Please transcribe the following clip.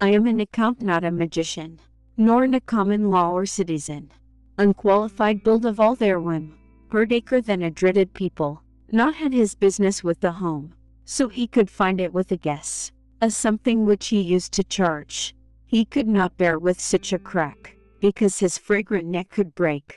I am an account, not a magician, nor in a common law or citizen. Unqualified build of all their whim, acre than a dreaded people, not had his business with the home, so he could find it with a guess, a something which he used to charge. He could not bear with such a crack, because his fragrant neck could break.